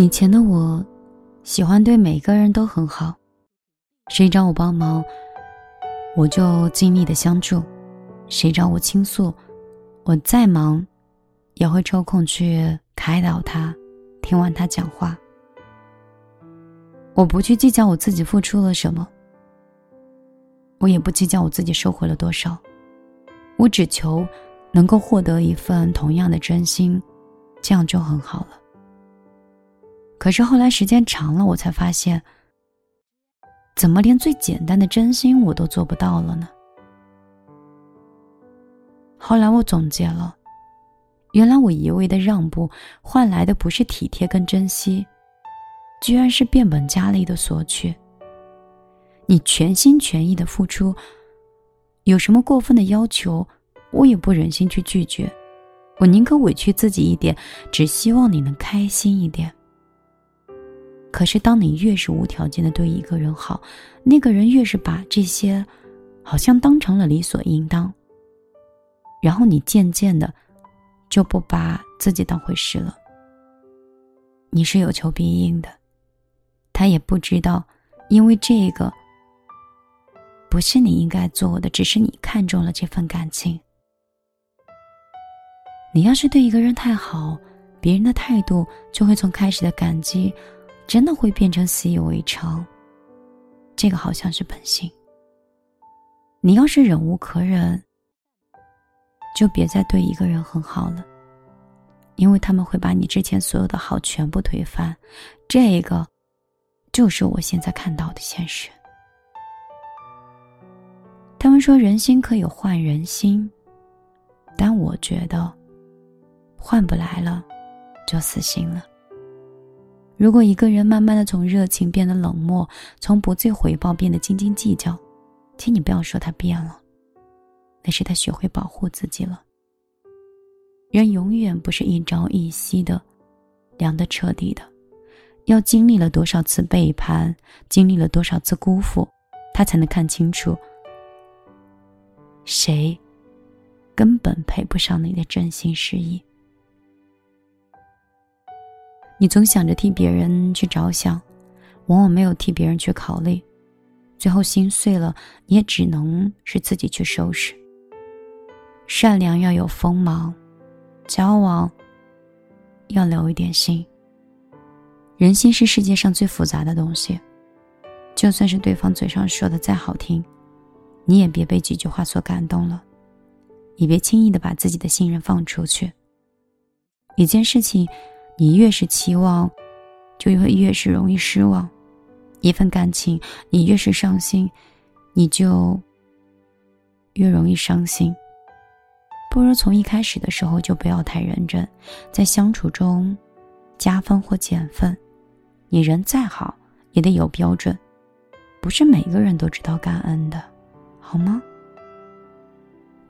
以前的我，喜欢对每个人都很好，谁找我帮忙，我就尽力的相助；谁找我倾诉，我再忙，也会抽空去开导他，听完他讲话。我不去计较我自己付出了什么，我也不计较我自己收获了多少，我只求能够获得一份同样的真心，这样就很好了。可是后来时间长了，我才发现，怎么连最简单的真心我都做不到了呢？后来我总结了，原来我一味的让步换来的不是体贴跟珍惜。居然是变本加厉的索取。你全心全意的付出，有什么过分的要求，我也不忍心去拒绝。我宁可委屈自己一点，只希望你能开心一点。可是，当你越是无条件的对一个人好，那个人越是把这些，好像当成了理所应当。然后你渐渐的，就不把自己当回事了。你是有求必应的。他也不知道，因为这个不是你应该做的，只是你看中了这份感情。你要是对一个人太好，别人的态度就会从开始的感激，真的会变成习以为常。这个好像是本性。你要是忍无可忍，就别再对一个人很好了，因为他们会把你之前所有的好全部推翻。这个。就是我现在看到的现实。他们说人心可以换人心，但我觉得换不来了，就死心了。如果一个人慢慢的从热情变得冷漠，从不计回报变得斤斤计较，请你不要说他变了，那是他学会保护自己了。人永远不是一朝一夕的凉的彻底的。要经历了多少次背叛，经历了多少次辜负，他才能看清楚，谁根本配不上你的真心实意。你总想着替别人去着想，往往没有替别人去考虑，最后心碎了，你也只能是自己去收拾。善良要有锋芒，交往要留一点心。人心是世界上最复杂的东西，就算是对方嘴上说的再好听，你也别被几句话所感动了，也别轻易的把自己的信任放出去。一件事情，你越是期望，就会越是容易失望；一份感情，你越是上心，你就越容易伤心。不如从一开始的时候就不要太认真，在相处中加分或减分。你人再好，也得有标准，不是每个人都知道感恩的，好吗？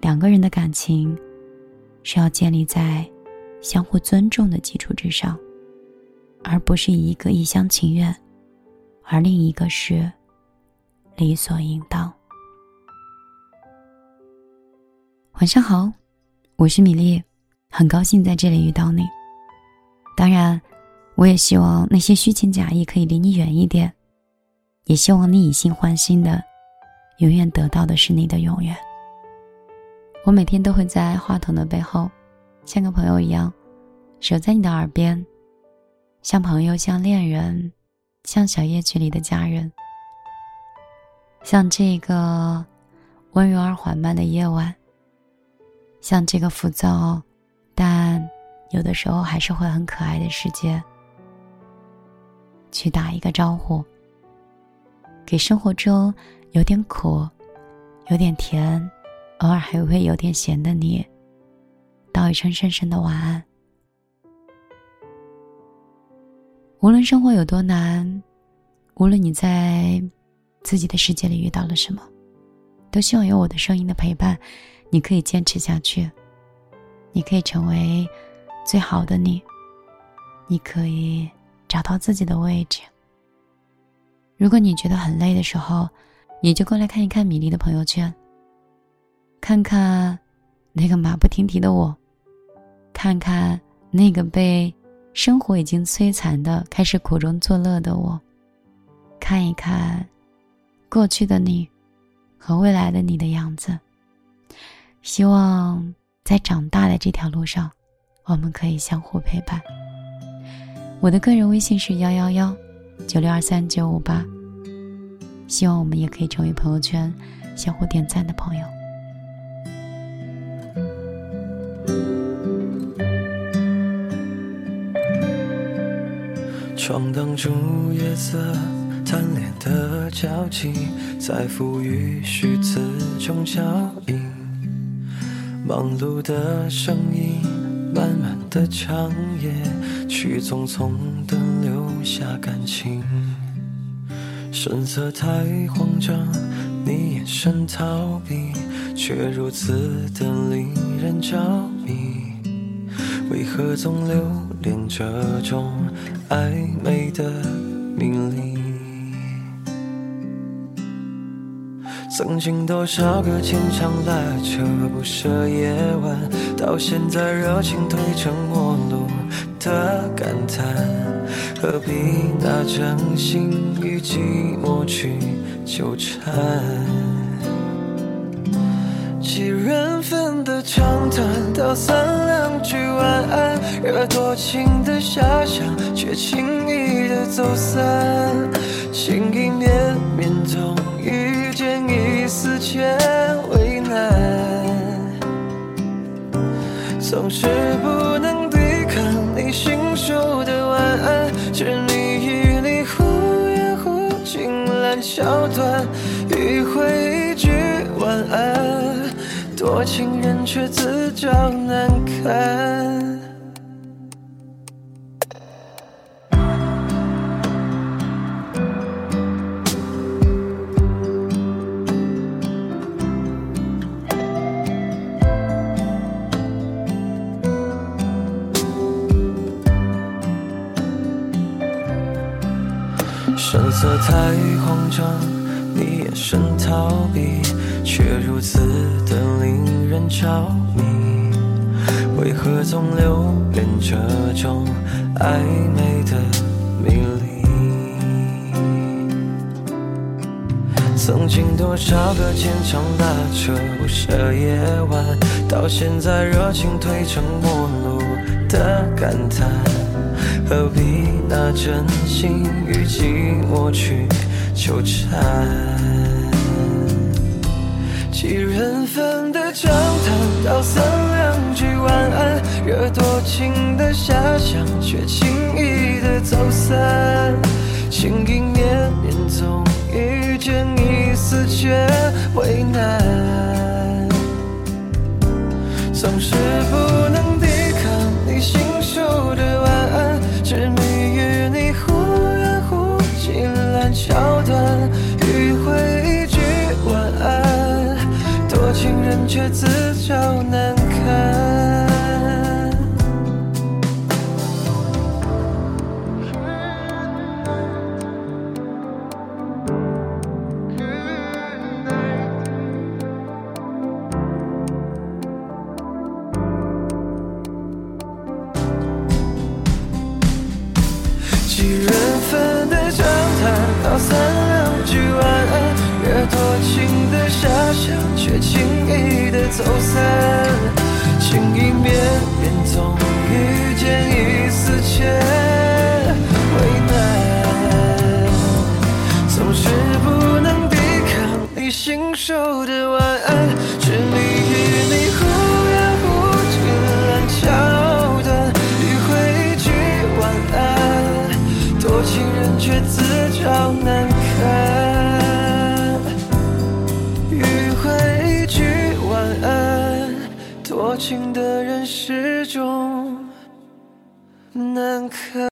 两个人的感情是要建立在相互尊重的基础之上，而不是一个一厢情愿，而另一个是理所应当。晚上好，我是米粒，很高兴在这里遇到你。当然。我也希望那些虚情假意可以离你远一点，也希望你以心换心的，永远得到的是你的永远。我每天都会在话筒的背后，像个朋友一样，守在你的耳边，像朋友，像恋人，像小夜曲里的家人，像这个温柔而缓慢的夜晚，像这个浮躁，但有的时候还是会很可爱的世界。去打一个招呼，给生活中有点苦、有点甜、偶尔还会有点咸的你，道一声深深的晚安。无论生活有多难，无论你在自己的世界里遇到了什么，都希望有我的声音的陪伴，你可以坚持下去，你可以成为最好的你，你可以。找到自己的位置。如果你觉得很累的时候，你就过来看一看米粒的朋友圈，看看那个马不停蹄的我，看看那个被生活已经摧残的开始苦中作乐的我，看一看过去的你和未来的你的样子。希望在长大的这条路上，我们可以相互陪伴。我的个人微信是幺幺幺九六二三九五八，希望我们也可以成为朋友圈相互点赞的朋友。窗挡住夜色，贪恋的交集，在赋予虚词中脚印。忙碌的声音，漫漫的长夜，去匆匆的留下感情。神色太慌张，你眼神逃避，却如此的令人着迷。为何总留恋这种暧昧的迷离？曾经多少个牵肠拉扯不舍夜晚，到现在热情褪成陌路的感叹，何必拿真心与寂寞去纠缠？分的长谈，道三两句晚安，惹多情的遐想，却轻易的走散，情意绵绵总遇见一丝间为难，总是不能抵抗你信手的晚安，执迷与你忽远忽近烂桥段，迂回一句晚安，多情人却自找难堪。神色太慌张，你眼神逃避，却如此的令人着迷。为何总留恋这种暧昧的迷离？曾经多少个牵肠拉扯不舍夜晚，到现在热情褪成陌路的感叹。何必拿真心与寂寞去纠缠？几人份的长谈，道三两句晚安，惹多情的遐想，却轻易的走散。情意绵绵，总遇见一丝却为难，总是不能抵抗你信手的晚安。执迷于你忽远忽近烂桥段，迂回人却自找难堪。几人份的长谈，道三，多情的遐想，却轻易的走散。情的人是